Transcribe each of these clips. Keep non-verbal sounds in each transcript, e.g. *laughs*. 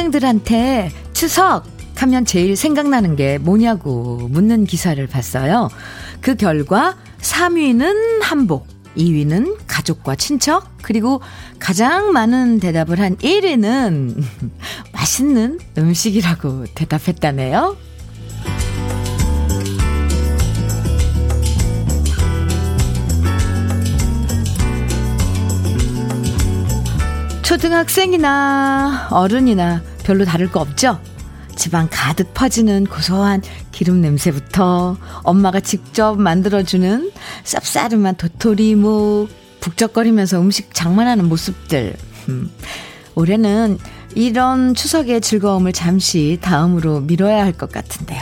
초등학생들한테 추석 하면 제일 생각나는 게 뭐냐고 묻는 기사를 봤어요. 그 결과 3위는 한복, 2위는 가족과 친척, 그리고 가장 많은 대답을 한 1위는 *laughs* 맛있는 음식이라고 대답했다네요. 초등학생이나 어른이나 별로 다를 거 없죠? 집안 가득 퍼지는 고소한 기름 냄새부터 엄마가 직접 만들어주는 쌉싸름한 도토리묵, 북적거리면서 음식 장만하는 모습들. 음. 올해는 이런 추석의 즐거움을 잠시 다음으로 미뤄야 할 것 같은데요.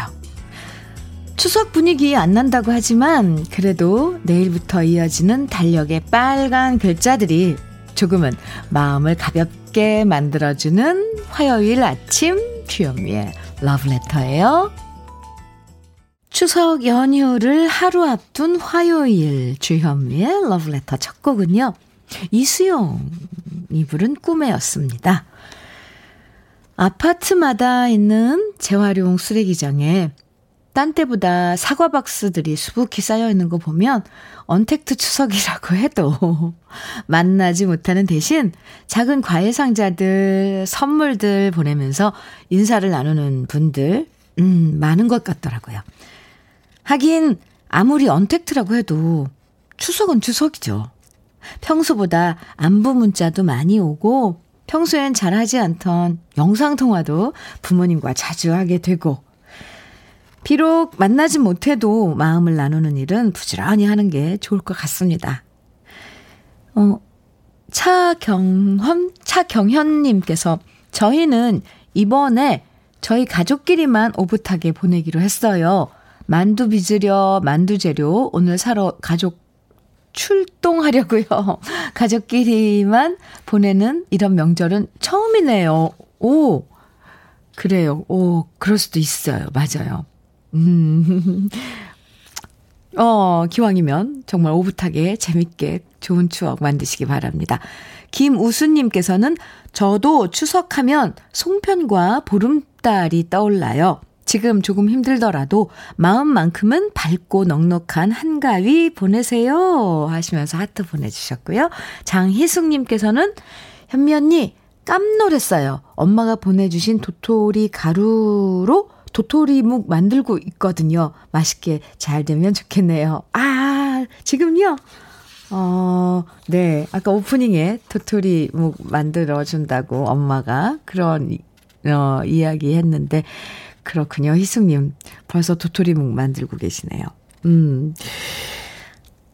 추석 분위기 안 난다고 하지만 그래도 내일부터 이어지는 달력의 빨간 글자들이 조금은 마음을 가볍게 만들어주는 화요일 아침 주현미의 러브레터예요. 추석 연휴를 하루 앞둔 화요일 주현미의 러브레터 첫 곡은요. 이수용이 부른 꿈에였습니다. 아파트마다 있는 재활용 쓰레기장에 딴 때보다 사과 박스들이 수북히 쌓여 있는 거 보면 언택트 추석이라고 해도 *laughs* 만나지 못하는 대신 작은 과일 상자들, 선물들 보내면서 인사를 나누는 분들, 음, 많은 것 같더라고요. 하긴, 아무리 언택트라고 해도 추석은 추석이죠. 평소보다 안부 문자도 많이 오고, 평소엔 잘하지 않던 영상통화도 부모님과 자주 하게 되고, 비록 만나지 못해도 마음을 나누는 일은 부지런히 하는 게 좋을 것 같습니다. 어, 차경현, 차경현님께서 저희는 이번에 저희 가족끼리만 오붓하게 보내기로 했어요. 만두 빚으려 만두 재료 오늘 사러 가족 출동하려고요. *laughs* 가족끼리만 보내는 이런 명절은 처음이네요. 오, 그래요. 오, 그럴 수도 있어요. 맞아요. 음. *laughs* 어, 기왕이면 정말 오붓하게 재밌게 좋은 추억 만드시기 바랍니다. 김우수님께서는 저도 추석하면 송편과 보름달이 떠올라요. 지금 조금 힘들더라도 마음만큼은 밝고 넉넉한 한가위 보내세요. 하시면서 하트 보내주셨고요. 장희숙님께서는 현미 언니 깜놀했어요. 엄마가 보내주신 도토리 가루로 도토리묵 만들고 있거든요. 맛있게 잘 되면 좋겠네요. 아, 지금요? 어, 네. 아까 오프닝에 도토리묵 만들어준다고 엄마가 그런, 어, 이야기 했는데, 그렇군요. 희숙님, 벌써 도토리묵 만들고 계시네요. 음.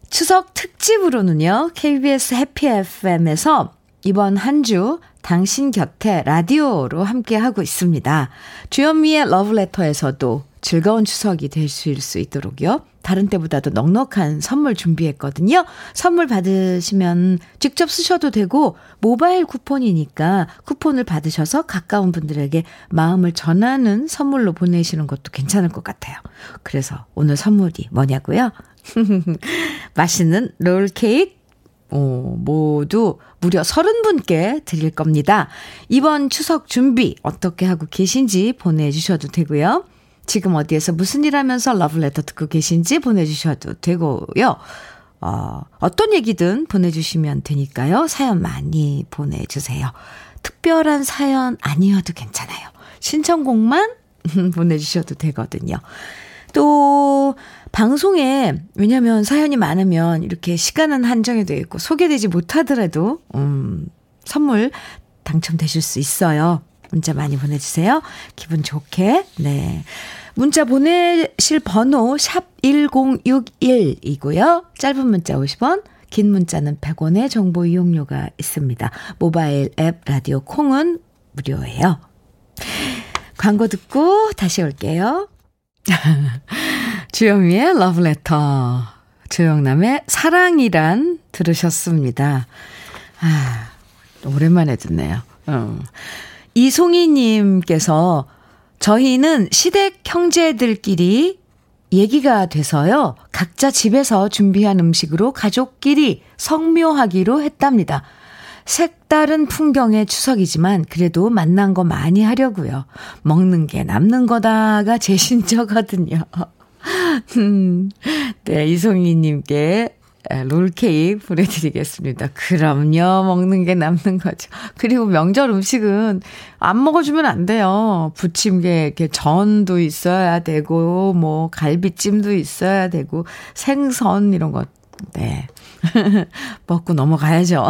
추석 특집으로는요, KBS 해피 FM에서 이번 한 주 당신 곁에 라디오로 함께하고 있습니다. 주현미의 러브레터에서도 즐거운 추석이 되실 수 있도록요. 다른 때보다도 넉넉한 선물 준비했거든요. 선물 받으시면 직접 쓰셔도 되고 모바일 쿠폰이니까 쿠폰을 받으셔서 가까운 분들에게 마음을 전하는 선물로 보내시는 것도 괜찮을 것 같아요. 그래서 오늘 선물이 뭐냐고요? *laughs* 맛있는 롤케이크 어, 모두 무려 30분께 드릴 겁니다. 이번 추석 준비 어떻게 하고 계신지 보내주셔도 되고요. 지금 어디에서 무슨 일 하면서 러브레터 듣고 계신지 보내주셔도 되고요. 어, 어떤 얘기든 보내주시면 되니까요. 사연 많이 보내주세요. 특별한 사연 아니어도 괜찮아요. 신청곡만 *laughs* 보내주셔도 되거든요. 또, 방송에, 왜냐면 사연이 많으면 이렇게 시간은 한정이 되어 있고 소개되지 못하더라도, 음, 선물 당첨되실 수 있어요. 문자 많이 보내주세요. 기분 좋게. 네. 문자 보내실 번호 샵 1061이고요. 짧은 문자 50원, 긴 문자는 100원의 정보 이용료가 있습니다. 모바일 앱 라디오 콩은 무료예요. 광고 듣고 다시 올게요. *laughs* 주영미의 러브레터. 조영남의 사랑이란 들으셨습니다. 아, 오랜만에 듣네요. 어. 이송이님께서 저희는 시댁 형제들끼리 얘기가 돼서요. 각자 집에서 준비한 음식으로 가족끼리 성묘하기로 했답니다. 색다른 풍경의 추석이지만 그래도 만난 거 많이 하려고요. 먹는 게 남는 거다가 제 *laughs* 신조거든요. 음, 네, 이송희님께 롤케이크 보내드리겠습니다. 그럼요. 먹는 게 남는 거죠. 그리고 명절 음식은 안 먹어주면 안 돼요. 부침개, 이렇게 전도 있어야 되고, 뭐, 갈비찜도 있어야 되고, 생선, 이런 것. 네. *laughs* 먹고 넘어가야죠.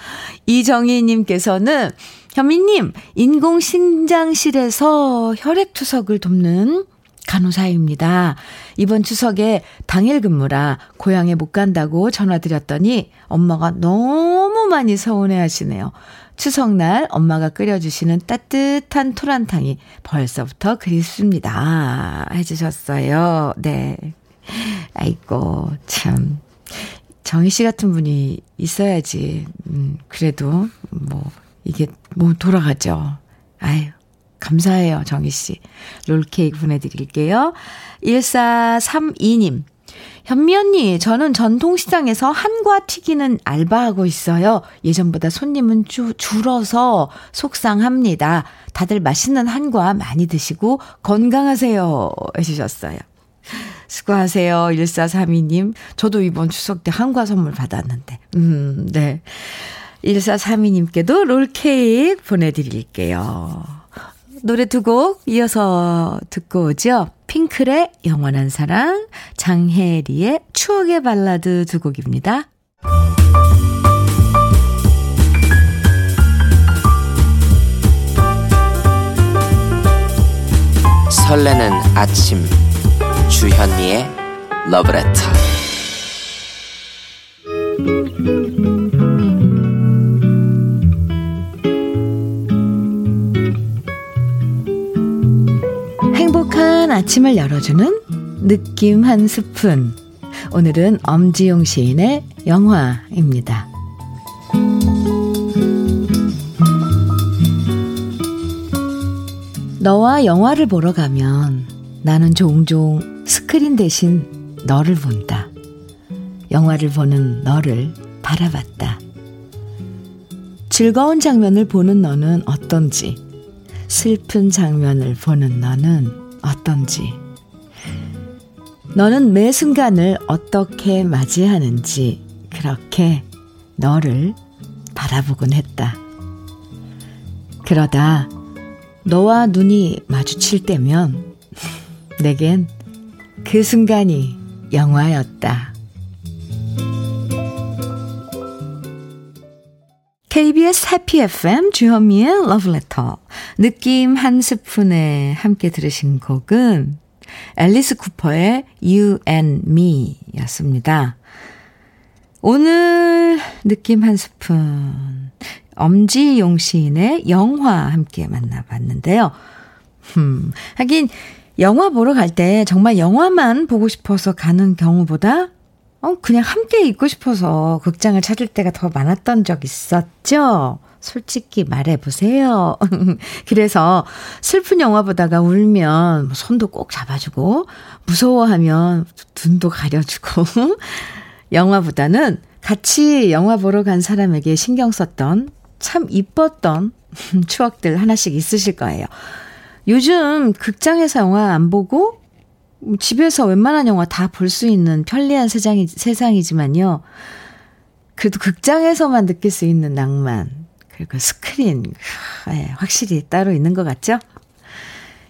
*laughs* 이정희님께서는, 현미님, 인공신장실에서 혈액투석을 돕는 간호사입니다. 이번 추석에 당일 근무라 고향에 못 간다고 전화드렸더니 엄마가 너무 많이 서운해 하시네요. 추석날 엄마가 끓여주시는 따뜻한 토란탕이 벌써부터 그립습니다. 해주셨어요. 네. 아이고, 참. 정희 씨 같은 분이 있어야지. 음, 그래도, 뭐, 이게, 뭐, 돌아가죠. 아유, 감사해요, 정희 씨. 롤케이크 보내드릴게요. 1432님. 현미 언니, 저는 전통시장에서 한과 튀기는 알바하고 있어요. 예전보다 손님은 주, 줄어서 속상합니다. 다들 맛있는 한과 많이 드시고 건강하세요. 해주셨어요. 수고하세요. 1432님. 저도 이번 추석 때 한과 선물 받았는데. 음, 네. 1432님께도 롤케이크 보내드릴게요. 노래 두 곡 이어서 듣고 오죠. 핑클의 영원한 사랑, 장혜리의 추억의 발라드 두 곡입니다. 설레는 아침 주현미의 러브레터 행복한 아침을 열어주는 느낌 한 스푼. 오늘은 엄지용 시인의 영화입니다. 너와 영화를 보러 가면 나는 종종 스크린 대신 너를 본다. 영화를 보는 너를 바라봤다. 즐거운 장면을 보는 너는 어떤지, 슬픈 장면을 보는 너는 어떤지, 너는 매 순간을 어떻게 맞이하는지 그렇게 너를 바라보곤 했다. 그러다 너와 눈이 마주칠 때면 *laughs* 내겐 그 순간이 영화였다. KBS 해피 FM 주현미의 러브레터 느낌 한 스푼에 함께 들으신 곡은 앨리스 쿠퍼의 You and Me 였습니다. 오늘 느낌 한 스푼 엄지용 시인의 영화 함께 만나봤는데요. 음, 하긴 영화 보러 갈 때 정말 영화만 보고 싶어서 가는 경우보다 어, 그냥 함께 있고 싶어서 극장을 찾을 때가 더 많았던 적 있었죠? 솔직히 말해보세요. *laughs* 그래서 슬픈 영화 보다가 울면 뭐 손도 꼭 잡아주고, 무서워하면 눈도 가려주고, *laughs* 영화보다는 같이 영화 보러 간 사람에게 신경 썼던 참 이뻤던 *laughs* 추억들 하나씩 있으실 거예요. 요즘 극장에서 영화 안 보고 집에서 웬만한 영화 다 볼 수 있는 편리한 세상이, 세상이지만요. 그래도 극장에서만 느낄 수 있는 낭만, 그리고 스크린, 네, 확실히 따로 있는 것 같죠?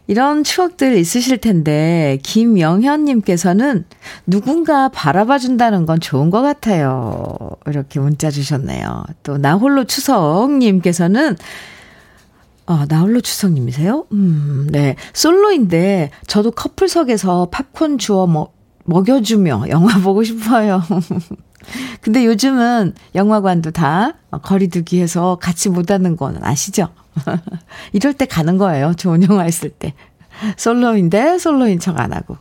이런 추억들 있으실 텐데, 김영현님께서는 누군가 바라봐 준다는 건 좋은 것 같아요. 이렇게 문자 주셨네요. 또, 나홀로 추석님께서는, 아, 나홀로 추석님이세요? 음, 네. 솔로인데, 저도 커플석에서 팝콘 주워 먹, 먹여주며 영화 *laughs* 보고 싶어요. *laughs* 근데 요즘은 영화관도 다 거리두기 해서 같이 못 하는 건 아시죠? *laughs* 이럴 때 가는 거예요. 좋은 영화 있을 때. 솔로인데 솔로인 척 안 하고.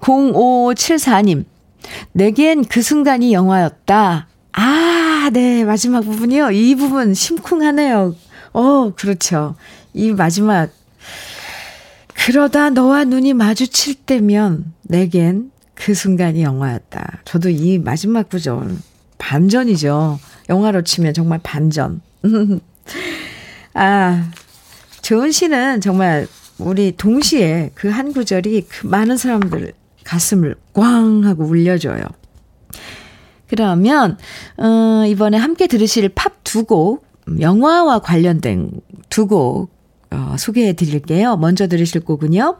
0574님. 내겐 그 순간이 영화였다. 아, 네. 마지막 부분이요. 이 부분 심쿵하네요. 어, 그렇죠. 이 마지막. 그러다 너와 눈이 마주칠 때면 내겐 그 순간이 영화였다. 저도 이 마지막 구절 반전이죠. 영화로 치면 정말 반전. *laughs* 아, 조은 씨는 정말 우리 동시에 그 한 구절이 그 많은 사람들 가슴을 꽝 하고 울려줘요. 그러면, 어, 이번에 함께 들으실 팝 두 곡, 영화와 관련된 두 곡, 어, 소개해 드릴게요. 먼저 들으실 곡은요.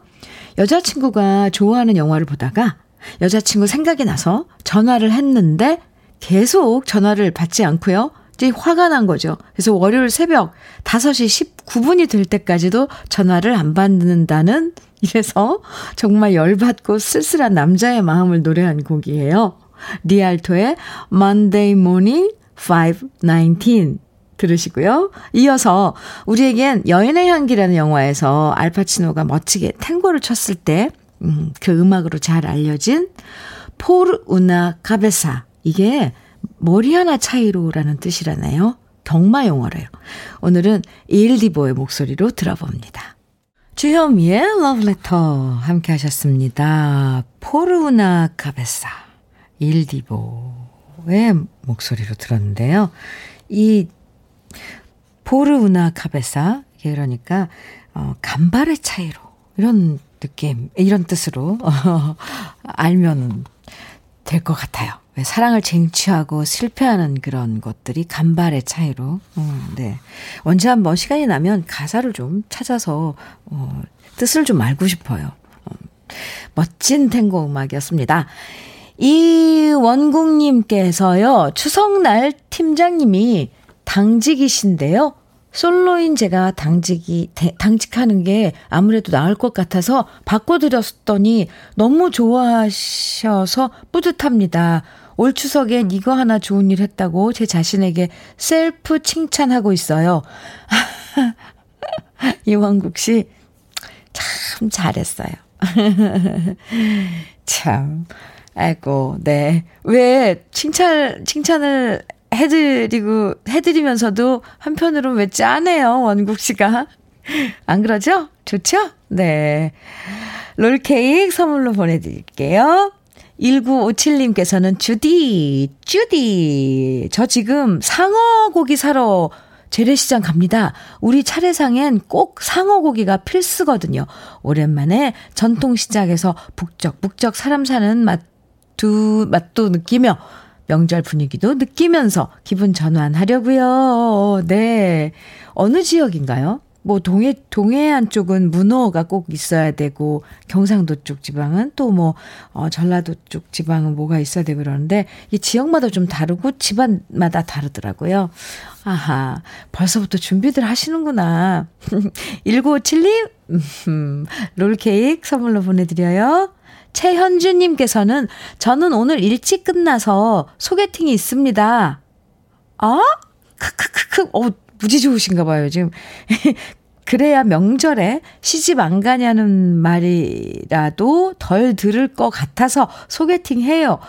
여자친구가 좋아하는 영화를 보다가 여자친구 생각이 나서 전화를 했는데 계속 전화를 받지 않고요. 이제 화가 난 거죠. 그래서 월요일 새벽 5시 19분이 될 때까지도 전화를 안 받는다는 이래서 정말 열받고 쓸쓸한 남자의 마음을 노래한 곡이에요. 리알토의 Monday Morning 519 들으시고요. 이어서 우리에겐 여인의 향기라는 영화에서 알파치노가 멋지게 탱고를 쳤을 때, 음, 그 음악으로 잘 알려진 포르 우나 카베사. 이게 머리 하나 차이로라는 뜻이라네요. 덕마 용어래요. 오늘은 일디보의 목소리로 들어봅니다. 주현미의 러브레터 함께 하셨습니다. 포르우나 카베사 일디보의 목소리로 들었는데요. 이 포르우나 카베사 그러니까 어, 간발의 차이로 이런 느낌 이런 뜻으로 어, 알면 될 것 같아요. 왜 사랑을 쟁취하고 실패하는 그런 것들이 간발의 차이로. 음, 네. 언제 한번 시간이 나면 가사를 좀 찾아서 어, 뜻을 좀 알고 싶어요. 어, 멋진 탱고 음악이었습니다. 이 원국님께서요, 추석날 팀장님이 당직이신데요. 솔로인 제가 당직이, 당직하는 게 아무래도 나을 것 같아서 바꿔드렸더니 너무 좋아하셔서 뿌듯합니다. 올 추석엔 이거 하나 좋은 일 했다고 제 자신에게 셀프 칭찬하고 있어요. *laughs* 이원국 씨, 참 잘했어요. *laughs* 참. 아이고, 네. 왜 칭찬, 칭찬을 해드리고, 해드리면서도 한편으로는 왜 짠해요, 원국 씨가. 안 그러죠? 좋죠? 네. 롤케이크 선물로 보내드릴게요. 1957님께서는 주디, 주디. 저 지금 상어 고기 사러 재래시장 갑니다. 우리 차례상엔 꼭 상어 고기가 필수거든요. 오랜만에 전통시장에서 북적북적 사람 사는 맛, 두, 맛도 느끼며 명절 분위기도 느끼면서 기분 전환하려고요. 네. 어느 지역인가요? 뭐 동해 동해안 쪽은 문어가 꼭 있어야 되고 경상도 쪽 지방은 또뭐 어, 전라도 쪽 지방은 뭐가 있어야 되고 그러는데 이 지역마다 좀 다르고 집안마다 다르더라고요. 아하 벌써부터 준비들 하시는구나. *laughs* 1957님 음, 롤케이크 선물로 보내 드려요. 최현주님께서는 저는 오늘 일찍 끝나서 소개팅이 있습니다. 아? 크크크크, 어, 무지 좋으신가 봐요, 지금. *laughs* 그래야 명절에 시집 안 가냐는 말이라도 덜 들을 것 같아서 소개팅 해요.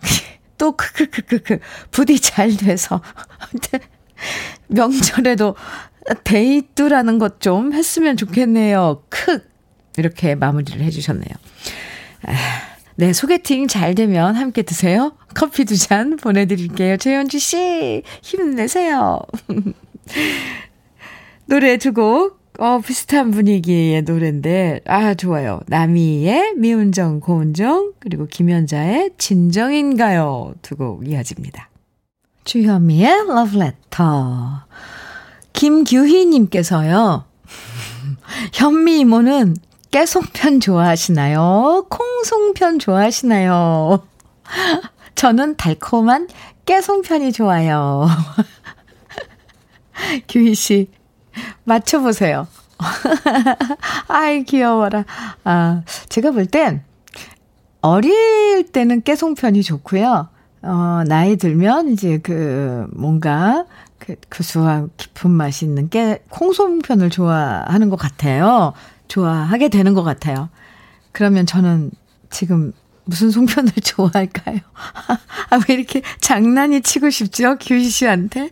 *laughs* 또 크크크크크 부디 잘 돼서 *laughs* 명절에도 데이트라는 것 좀 했으면 좋겠네요. 크 이렇게 마무리를 해주셨네요. 네, 소개팅 잘 되면 함께 드세요. 커피 두 잔 보내드릴게요. 최현주 씨, 힘내세요. *laughs* 노래 두 곡, 어, 비슷한 분위기의 노래인데, 아, 좋아요. 나미의 미운정, 고운정, 그리고 김연자의 진정인가요? 두 곡 이어집니다. 주현미의 러브레터. 김규희님께서요, *laughs* 현미 이모는 깨송편 좋아하시나요? 콩 송편 좋아하시나요? *laughs* 저는 달콤한 깨송편이 좋아요. *laughs* 규희 씨, 맞춰보세요. *laughs* 아이, 귀여워라. 아, 제가 볼 땐, 어릴 때는 깨송편이 좋고요. 어, 나이 들면 이제 그, 뭔가, 그, 구수한 깊은 맛이 있는 깨, 콩송편을 좋아하는 것 같아요. 좋아하게 되는 것 같아요. 그러면 저는 지금 무슨 송편을 *laughs* 좋아할까요? *laughs* 아, 왜 이렇게 장난이 치고 싶죠? 규희 씨한테?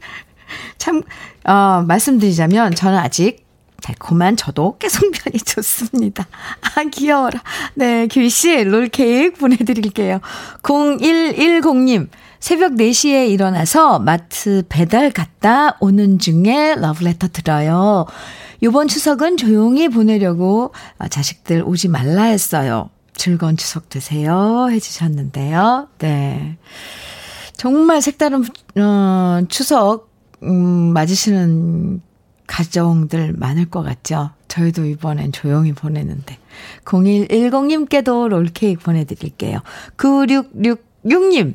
참, 어, 말씀드리자면 저는 아직 달콤한 저도 깨송편이 *laughs* 좋습니다. 아, 귀여워라. 네, 규희 씨, 롤케이크 보내드릴게요. 0110님, 새벽 4시에 일어나서 마트 배달 갔다 오는 중에 러브레터 들어요. 요번 추석은 조용히 보내려고 자식들 오지 말라 했어요. 즐거운 추석 되세요. 해주셨는데요. 네. 정말 색다른, 어, 추석, 음, 맞으시는 가정들 많을 것 같죠? 저희도 이번엔 조용히 보내는데. 0110님께도 롤케이크 보내드릴게요. 9666님.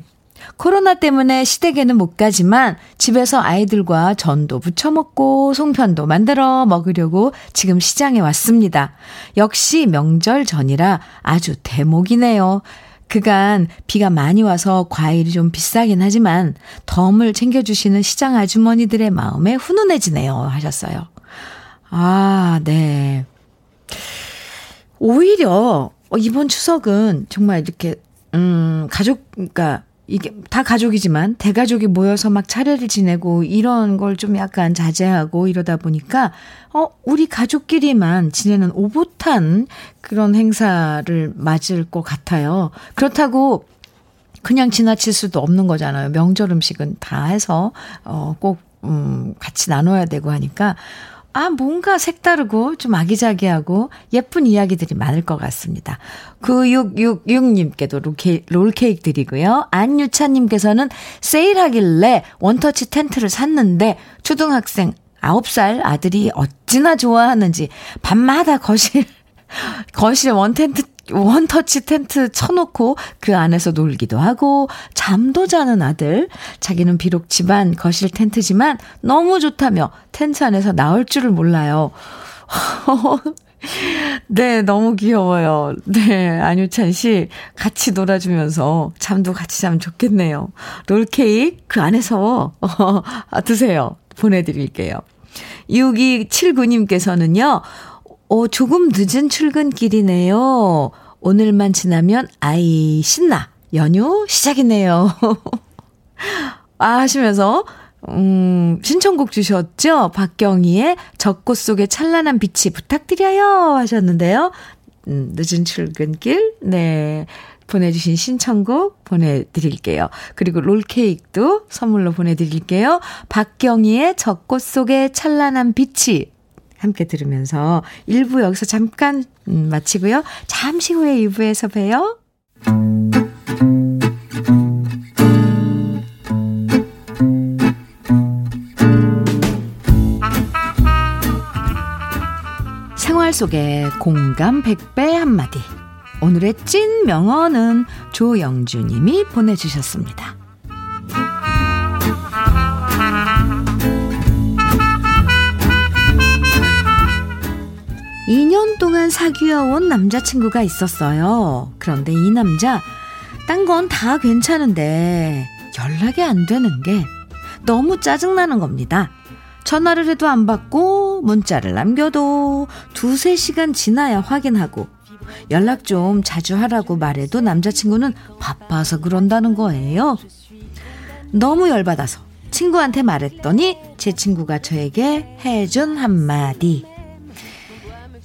코로나 때문에 시댁에는 못 가지만 집에서 아이들과 전도 부쳐 먹고 송편도 만들어 먹으려고 지금 시장에 왔습니다. 역시 명절 전이라 아주 대목이네요. 그간 비가 많이 와서 과일이 좀 비싸긴 하지만 덤을 챙겨주시는 시장 아주머니들의 마음에 훈훈해지네요. 하셨어요. 아, 네. 오히려 이번 추석은 정말 이렇게, 음, 가족, 그러니까 이게 다 가족이지만 대가족이 모여서 막 차례를 지내고 이런 걸 좀 약간 자제하고 이러다 보니까 어 우리 가족끼리만 지내는 오붓한 그런 행사를 맞을 것 같아요. 그렇다고 그냥 지나칠 수도 없는 거잖아요. 명절 음식은 다 해서 어꼭 음, 같이 나눠야 되고 하니까 아, 뭔가 색다르고 좀 아기자기하고 예쁜 이야기들이 많을 것 같습니다. 9666님께도 롤케이크, 롤케이크 드리고요. 안유차님께서는 세일하길래 원터치 텐트를 샀는데 초등학생 9살 아들이 어찌나 좋아하는지 밤마다 거실, *laughs* 거실 원텐트 원터치 텐트 쳐놓고 그 안에서 놀기도 하고 잠도 자는 아들. 자기는 비록 집안 거실 텐트지만 너무 좋다며 텐트 안에서 나올 줄을 몰라요. *laughs* 네, 너무 귀여워요. 네, 안유찬 씨 같이 놀아주면서 잠도 같이 자면 좋겠네요. 롤케이크 그 안에서 어, *laughs* 드세요. 보내드릴게요. 6279님께서는요, 어, 조금 늦은 출근길이네요. 오늘만 지나면 아이 신나. 연휴 시작이네요. *laughs* 아, 하시면서, 음, 신청곡 주셨죠? 박경희의 적꽃 속의 찬란한 빛이 부탁드려요. 하셨는데요. 음, 늦은 출근길, 네. 보내주신 신청곡 보내드릴게요. 그리고 롤케이크도 선물로 보내드릴게요. 박경희의 적꽃 속의 찬란한 빛이 함께 들으면서 1부 여기서 잠깐 음, 마치고요. 잠시 후에 2부에서 봬요. 생활 속의 공감 100배 한마디. 오늘의 찐 명언은 조영주님이 보내주셨습니다. 2년 동안 사귀어온 남자친구가 있었어요. 그런데 이 남자, 딴 건 다 괜찮은데 연락이 안 되는 게 너무 짜증나는 겁니다. 전화를 해도 안 받고 문자를 남겨도 두세 시간 지나야 확인하고 연락 좀 자주 하라고 말해도 남자친구는 바빠서 그런다는 거예요. 너무 열받아서 친구한테 말했더니 제 친구가 저에게 해준 한마디.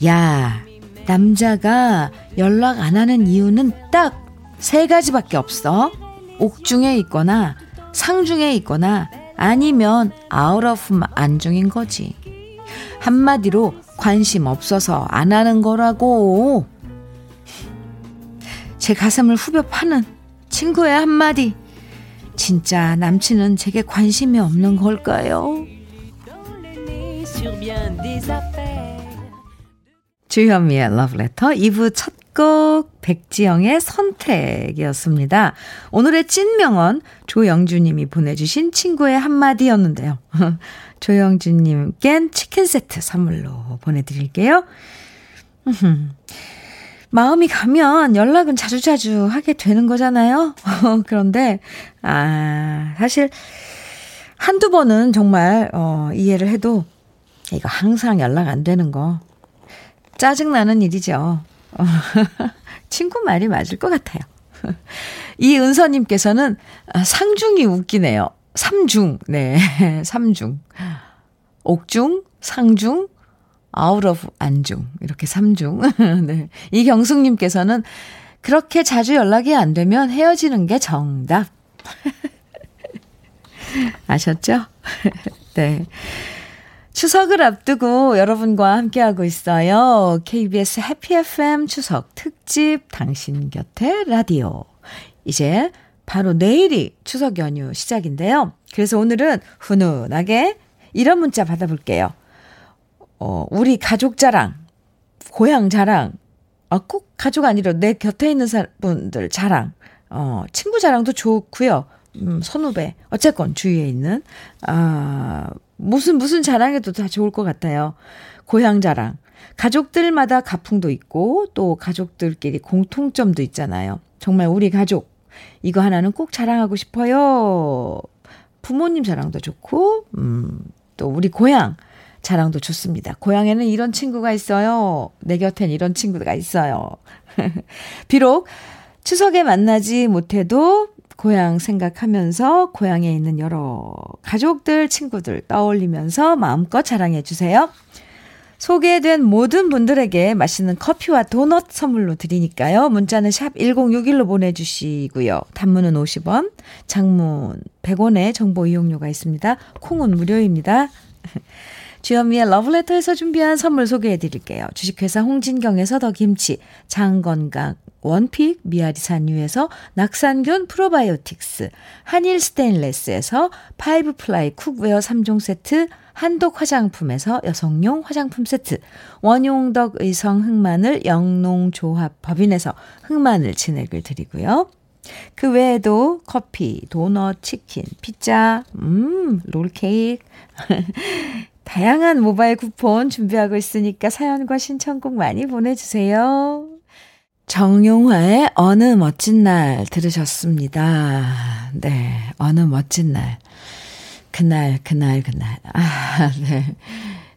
야, 남자가 연락 안 하는 이유는 딱 세 가지밖에 없어. 옥중에 있거나 상중에 있거나 아니면 out of 안중인 거지. 한마디로 관심 없어서 안 하는 거라고. 제 가슴을 후벼 파는 친구의 한마디. 진짜 남친은 제게 관심이 없는 걸까요? 주현미의 러브레터 2부 첫 곡 백지영의 선택이었습니다. 오늘의 찐명언 조영주님이 보내주신 친구의 한마디였는데요. *laughs* 조영주님껜 치킨 세트 선물로 보내드릴게요. 마음이 가면 연락은 자주자주 하게 되는 거잖아요. *laughs* 그런데, 아, 사실, 한두 번은 정말, 어, 이해를 해도, 이거 항상 연락 안 되는 거, 짜증나는 일이죠. *laughs* 친구 말이 맞을 것 같아요. *laughs* 이은서님께서는 아, 상중이 웃기네요. 삼중, 네, *laughs* 삼중. 옥중, 상중, out of 안중. 이렇게 삼중. 네. 이경숙님께서는 그렇게 자주 연락이 안 되면 헤어지는 게 정답. 아셨죠? 네. 추석을 앞두고 여러분과 함께하고 있어요. KBS 해피 FM 추석 특집 당신 곁에 라디오. 이제 바로 내일이 추석 연휴 시작인데요. 그래서 오늘은 훈훈하게 이런 문자 받아볼게요. 어, 우리 가족 자랑, 고향 자랑, 아, 꼭 가족 아니라 내 곁에 있는 분들 자랑, 어, 친구 자랑도 좋고요. 음, 선후배, 어쨌건 주위에 있는, 아, 무슨, 무슨 자랑해도 다 좋을 것 같아요. 고향 자랑. 가족들마다 가풍도 있고, 또 가족들끼리 공통점도 있잖아요. 정말 우리 가족, 이거 하나는 꼭 자랑하고 싶어요. 부모님 자랑도 좋고, 음, 또 우리 고향 자랑도 좋습니다. 고향에는 이런 친구가 있어요. 내 곁엔 이런 친구가 있어요. *laughs* 비록 추석에 만나지 못해도 고향 생각하면서 고향에 있는 여러 가족들, 친구들 떠올리면서 마음껏 자랑해 주세요. 소개된 모든 분들에게 맛있는 커피와 도넛 선물로 드리니까요. 문자는 샵 1061로 보내주시고요. 단문은 50원, 장문 100원의 정보 이용료가 있습니다. 콩은 무료입니다. *laughs* 주현미의 러브레터에서 준비한 선물 소개해 드릴게요. 주식회사 홍진경에서 더 김치, 장건강, one pick, 미아리 산유에서 낙산균 프로바이오틱스, 한일 스테인레스에서 five ply cookware 3종 세트, 한독 화장품에서 여성용 화장품 세트, 원용덕 의성 흑마늘 영농조합 법인에서 흑마늘 진액을 드리고요. 그 외에도 커피, 도넛, 치킨, 피자, 음, 롤케이크, 다양한 모바일 쿠폰 준비하고 있으니까 사연과 신청곡 많이 보내주세요. 정용화의 어느 멋진 날 들으셨습니다. 네, 어느 멋진 날. 그날, 그날, 그날. 아, 네.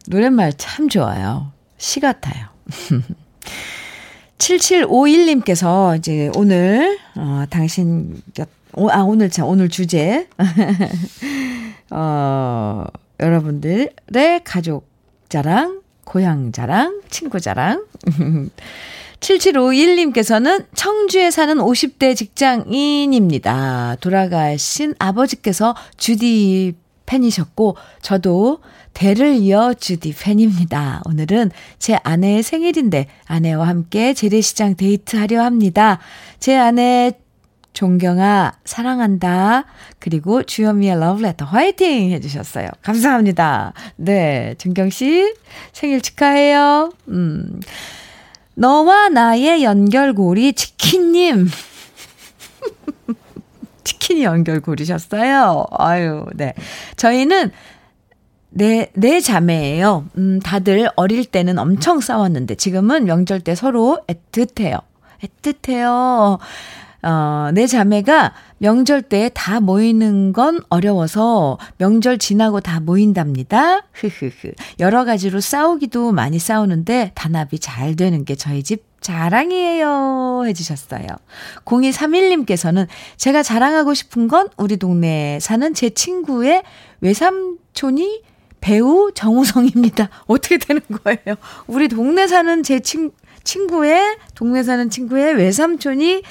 노랫말 참 좋아요. 시 같아요. *laughs* 7751님께서 이제 오늘, 어, 당신 곁, 아, 오늘 참, 오늘 주제. *laughs* 어, 여러분들의 가족 자랑, 고향 자랑, 친구 자랑. *laughs* 7751님께서는 청주에 사는 50대 직장인입니다. 돌아가신 아버지께서 주디 팬이셨고, 저도 대를 이어 주디 팬입니다. 오늘은 제 아내의 생일인데 아내와 함께 재래시장 데이트하려 합니다. 제 아내 존경아, 사랑한다. 그리고 주현미의 러브레터 화이팅 해주셨어요. 감사합니다. 네, 존경씨 생일 축하해요. 음. 너와 나의 연결고리 치킨님. *laughs* 치킨이 연결고리셨어요. 아유, 네. 저희는 네, 네 자매예요. 음, 다들 어릴 때는 엄청 싸웠는데 지금은 명절 때 서로 애틋해요. 애틋해요. 어, 내 자매가 명절 때 다 모이는 건 어려워서 명절 지나고 다 모인답니다. 흐흐흐. 여러 가지로 싸우기도 많이 싸우는데 단합이 잘 되는 게 저희 집 자랑이에요. 해주셨어요. 0231님께서는 제가 자랑하고 싶은 건 우리 동네에 사는 제 친구의 외삼촌이 배우 정우성입니다. *laughs* 어떻게 되는 거예요? 우리 동네 사는 제 친, 친구의, 동네 사는 친구의 외삼촌이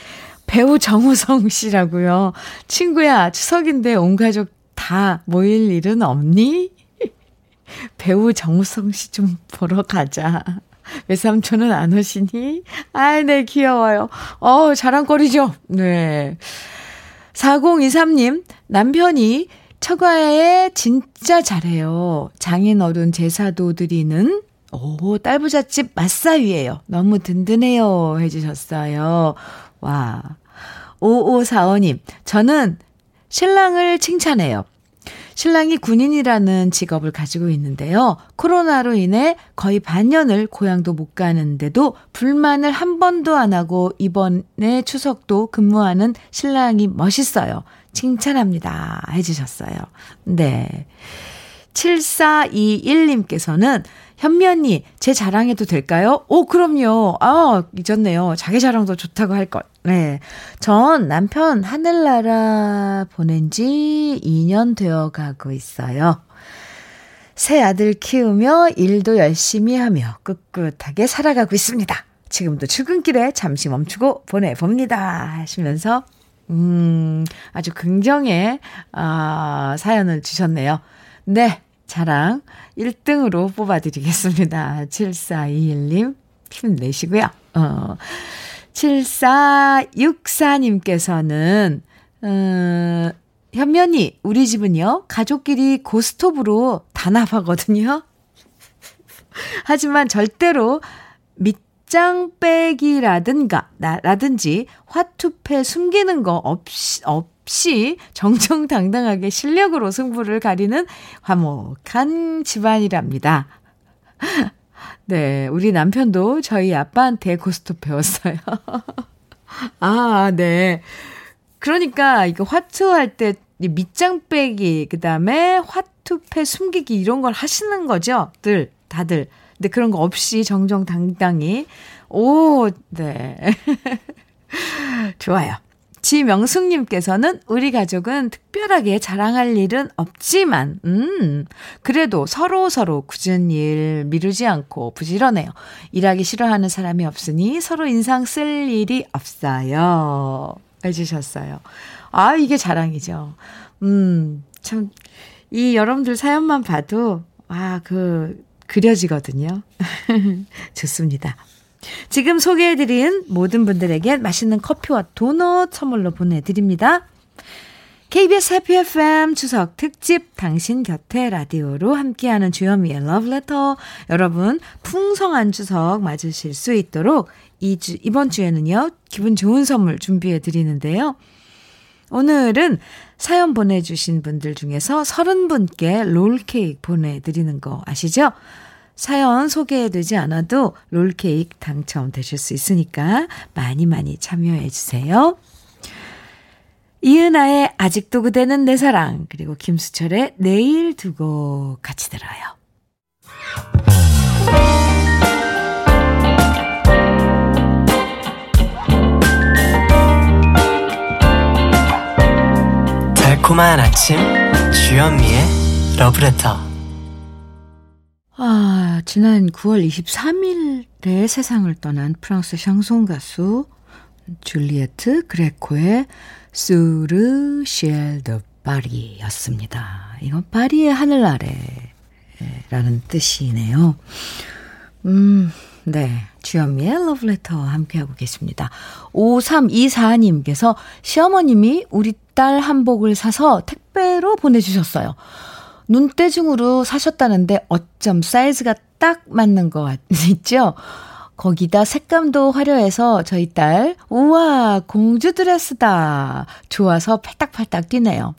배우 정우성 씨라고요. 친구야, 추석인데 온 가족 다 모일 일은 없니? 배우 정우성 씨 좀 보러 가자. 외삼촌은 안 오시니? 아이, 네, 귀여워요. 어 자랑거리죠? 네. 4023님, 남편이 처가에 진짜 잘해요. 장인 어른 제사도 드리는 오, 딸부잣집 맛사위예요. 너무 든든해요. 해주셨어요. 와. 5545님, 저는 신랑을 칭찬해요. 신랑이 군인이라는 직업을 가지고 있는데요. 코로나로 인해 거의 반년을 고향도 못 가는데도 불만을 한 번도 안 하고 이번에 추석도 근무하는 신랑이 멋있어요. 칭찬합니다. 해주셨어요. 네. 7421님께서는 현미 언니, 제 자랑해도 될까요? 오, 그럼요. 아, 잊었네요. 자기 자랑도 좋다고 할 것. 네. 전 남편 하늘나라 보낸 지 2년 되어 가고 있어요. 새 아들 키우며 일도 열심히 하며 꿋꿋하게 살아가고 있습니다. 지금도 출근길에 잠시 멈추고 보내봅니다. 하시면서 음, 아주 긍정의, 아, 사연을 주셨네요. 네, 자랑 1등으로 뽑아드리겠습니다. 7421님, 힘내시고요. 어, 7464님께서는, 음, 현면이, 우리 집은요, 가족끼리 고스톱으로 단합하거든요. *laughs* 하지만 절대로 밑장 빼기라든가, 라든지 화투패 숨기는 거 없이, 없 이 정정당당하게 실력으로 승부를 가리는 화목한 집안이랍니다. *laughs* 네, 우리 남편도 저희 아빠한테 고스톱 배웠어요. *laughs* 아, 네. 그러니까 이거 화투 할 때 밑장 빼기, 그 다음에 화투패 숨기기 이런 걸 하시는 거죠? 들, 다들. 근데 그런 거 없이 정정당당히. 오, 네. *laughs* 좋아요. 지명숙님께서는 우리 가족은 특별하게 자랑할 일은 없지만, 음, 그래도 서로 서로 굳은 일 미루지 않고 부지런해요. 일하기 싫어하는 사람이 없으니 서로 인상 쓸 일이 없어요. 해주셨어요. 아, 이게 자랑이죠. 음, 참, 이 여러분들 사연만 봐도, 아, 그, 그려지거든요. *laughs* 좋습니다. 지금 소개해드린 모든 분들에게 맛있는 커피와 도넛 선물로 보내드립니다. KBS 해피 FM 추석 특집 당신 곁에 라디오로 함께하는 주현미의 러브레터 여러분 풍성한 추석 맞으실 수 있도록 이주, 이번 주에는요 기분 좋은 선물 준비해 드리는데요. 오늘은 사연 보내주신 분들 중에서 30분께 롤케이크 보내드리는 거 아시죠? 사연 소개되지 않아도 롤케이크 당첨되실 수 있으니까 많이 많이 참여해 주세요. 이은아의 아직도 그대는 내 사랑 그리고 김수철의 내일 두고 같이 들어요. 달콤한 아침 주현미의 러브레터 아, 지난 9월 23일에 세상을 떠난 프랑스 샹송 가수 줄리에트 그레코의 수르 시엘 드 파리였습니다. 이건 파리의 하늘 아래라는 뜻이네요. 음, 네. 주현미의 러브레터와 함께하고 계십니다. 5324님께서 시어머님이 우리 딸 한복을 사서 택배로 보내주셨어요. 눈대중으로 사셨다는데 어쩜 사이즈가 딱 맞는 거 있죠? 거기다 색감도 화려해서 저희 딸, 우와, 공주 드레스다. 좋아서 팔딱팔딱 뛰네요.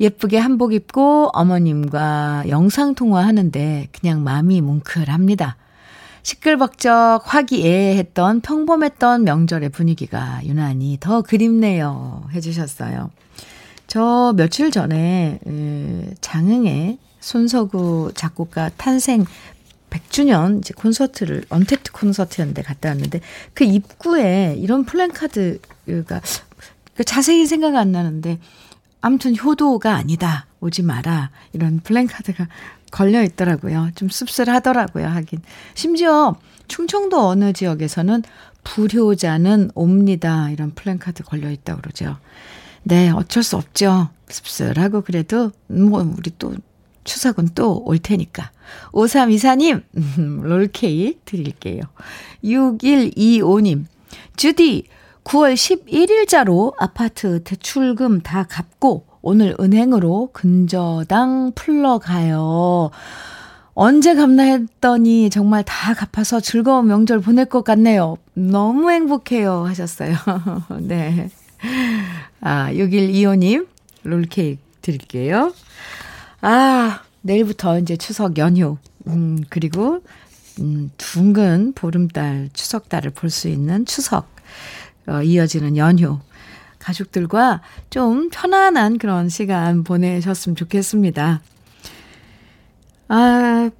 예쁘게 한복 입고 어머님과 영상통화 하는데 그냥 마음이 뭉클합니다. 시끌벅적 화기애애했던 평범했던 명절의 분위기가 유난히 더 그립네요. 해주셨어요. 저 며칠 전에 장흥에 손석우 작곡가 탄생 100주년 이제 콘서트를 언택트 콘서트였는데 갔다 왔는데 그 입구에 이런 플랜카드가 그 자세히 생각 안 나는데 아무튼 효도가 아니다 오지 마라 이런 플랜카드가 걸려 있더라고요. 좀 씁쓸하더라고요 하긴 심지어 충청도 어느 지역에서는 불효자는 옵니다 이런 플랜카드 걸려 있다고 그러죠. 네, 어쩔 수 없죠. 씁쓸하고 그래도 뭐 우리 또 추석은 또 올 테니까. 5324님, *laughs* 롤케이크 드릴게요. 6125님, 주디, 9월 11일자로 아파트 대출금 다 갚고 오늘 은행으로 근저당 풀러 가요. 언제 갚나 했더니 정말 다 갚아서 즐거운 명절 보낼 것 같네요. 너무 행복해요. 하셨어요. *laughs* 네. 아, 6125님, 롤케이크 드릴게요. 아, 내일부터 이제 추석 연휴. 음, 그리고, 음, 둥근 보름달, 추석달을 볼 수 있는 추석. 어, 이어지는 연휴. 가족들과 좀 편안한 그런 시간 보내셨으면 좋겠습니다. 아,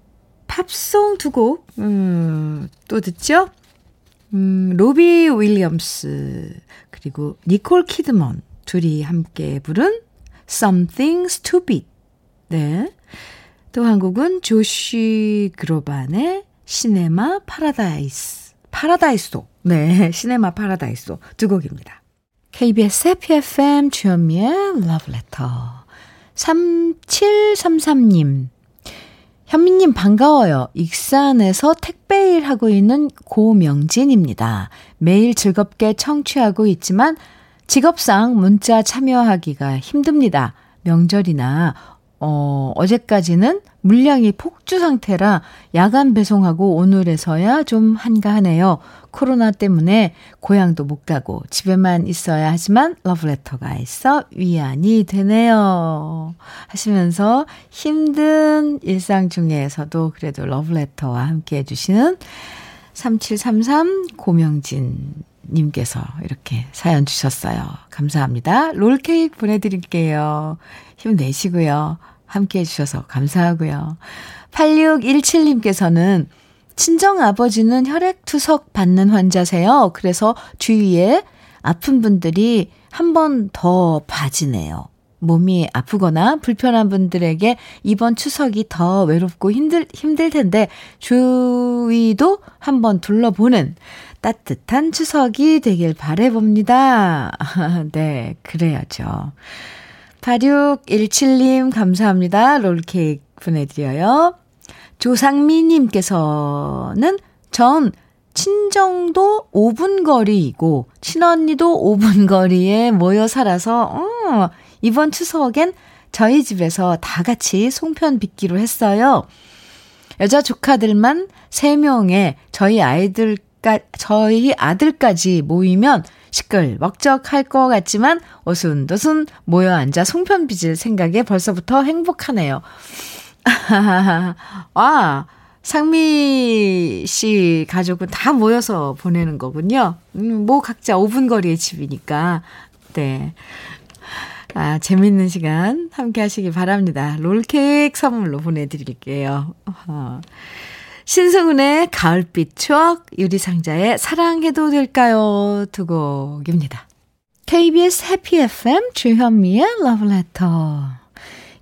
팝송 두 곡, 음, 또 듣죠? 음, 로비 윌리엄스, 그리고 니콜 키드먼, 둘이 함께 부른 Something Stupid. 네. 또한 곡은 조시 그로반의 Cinema Paradise. Paradiso. 네. Cinema *laughs* Paradiso 두 곡입니다. KBS 해피 FM 주현미의 러브레터 3733님 현미님 반가워요. 익산에서 택배일 하고 있는 고명진입니다. 매일 즐겁게 청취하고 있지만 직업상 문자 참여하기가 힘듭니다. 명절이나 어, 어제까지는 물량이 폭주 상태라 야간 배송하고 오늘에서야 좀 한가하네요. 코로나 때문에 고향도 못 가고 집에만 있어야 하지만 러브레터가 있어 위안이 되네요. 하시면서 힘든 일상 중에서도 그래도 러브레터와 함께 해주시는 3733 고명진 님께서 이렇게 사연 주셨어요. 감사합니다. 롤케이크 보내드릴게요. 힘내시고요. 함께 해주셔서 감사하고요. 8617님께서는 친정 아버지는 혈액투석 받는 환자세요. 그래서 주위에 아픈 분들이 한 번 더 봐지네요. 몸이 아프거나 불편한 분들에게 이번 추석이 더 외롭고 힘들, 힘들 텐데 주위도 한번 둘러보는 따뜻한 추석이 되길 바래봅니다. *laughs* 네, 그래야죠. 4617님 감사합니다. 롤케이크 보내드려요. 조상미님께서는 전 친정도 5분 거리이고 친언니도 5분 거리에 모여 살아서 어, 이번 추석엔 저희 집에서 다 같이 송편 빚기로 했어요. 여자 조카들만 3명에 저희 아이들까 저희 아들까지 모이면 시끌벅적할 것 같지만 오순도순 모여 앉아 송편 빚을 생각에 벌써부터 행복하네요. 와, *laughs* 상미 씨 가족은 다 모여서 보내는 거군요. 음, 뭐 각자 5분 거리의 집이니까. 네. 아, 재밌는 시간 함께 하시기 바랍니다. 롤케이크 선물로 보내드릴게요. 어. 신승훈의 가을빛 추억, 유리상자의 사랑해도 될까요? 두 곡입니다. KBS 해피 FM 주현미의 러브레터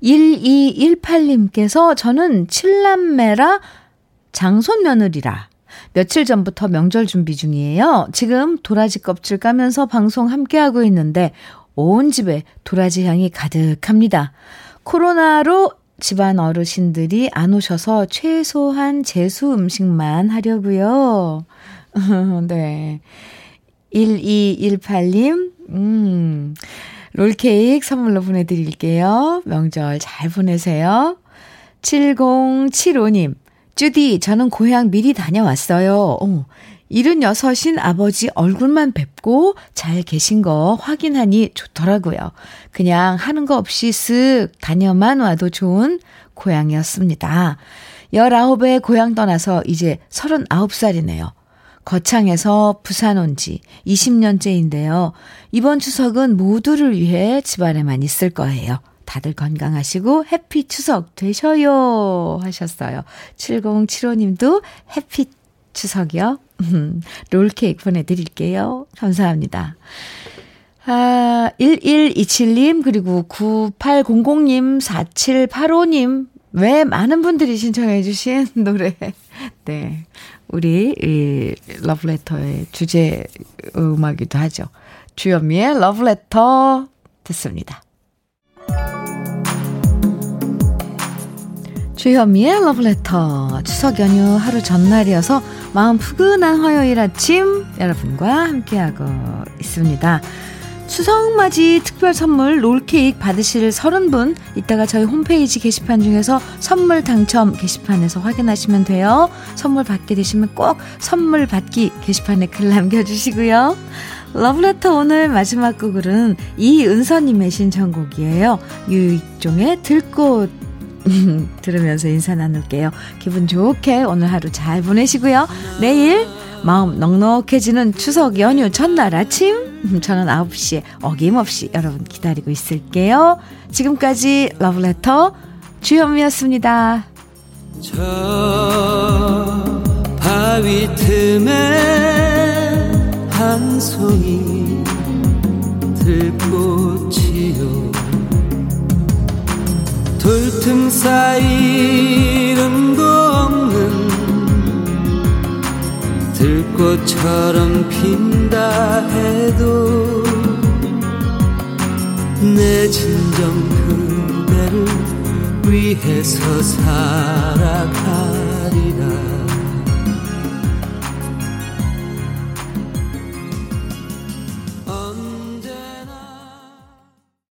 1218님께서 저는 칠남매라 장손 며느리라 며칠 전부터 명절 준비 중이에요. 지금 도라지 껍질 까면서 방송 함께하고 있는데 온 집에 도라지 향이 가득합니다. 코로나로 집안 어르신들이 안 오셔서 최소한 제수 음식만 하려고요. *laughs* 네. 1218님, 음, 롤케이크 선물로 보내드릴게요. 명절 잘 보내세요. 7075님, 주디, 저는 고향 미리 다녀왔어요. 어, 76인 아버지 얼굴만 뵙고 잘 계신 거 확인하니 좋더라고요. 그냥 하는 거 없이 쓱 다녀만 와도 좋은 고향이었습니다. 19에 고향 떠나서 이제 39살이네요. 거창에서 부산 온 지 20년째인데요. 이번 추석은 모두를 위해 집안에만 있을 거예요. 다들 건강하시고 해피 추석 되셔요 하셨어요. 7075님도 해피 추석이요. 롤케이크 보내드릴게요. 감사합니다. 아, 1127님, 그리고 9800님, 4785님, 왜 많은 분들이 신청해주신 *laughs* 노래. 네. 우리, 이, 러브레터의 주제 음악이기도 하죠. 주현미의 러브레터 듣습니다. 주현미의 러브레터 추석 연휴 하루 전날이어서 마음 푸근한 화요일 아침 여러분과 함께하고 있습니다. 추석 맞이 특별 선물 롤케이크 받으실 30분 이따가 저희 홈페이지 게시판 중에서 선물 당첨 게시판에서 확인하시면 돼요. 선물 받게 되시면 꼭 선물 받기 게시판에 글 남겨주시고요. 러브레터 오늘 마지막 곡은 이은서님의 신청곡이에요. 유익종의 들꽃 *laughs* 들으면서 인사 나눌게요. 기분 좋게 오늘 하루 잘 보내시고요. 내일 마음 넉넉해지는 추석 연휴 첫날 아침 *laughs* 저는 9시에 어김없이 여러분 기다리고 있을게요. 지금까지 러브레터 주현미였습니다. 저 바위 틈에 한 송이 들꽃이요 돌 틈 사이 이름도 없는 들꽃처럼 핀다 해도 내 진정 그대를 위해서 살아가리라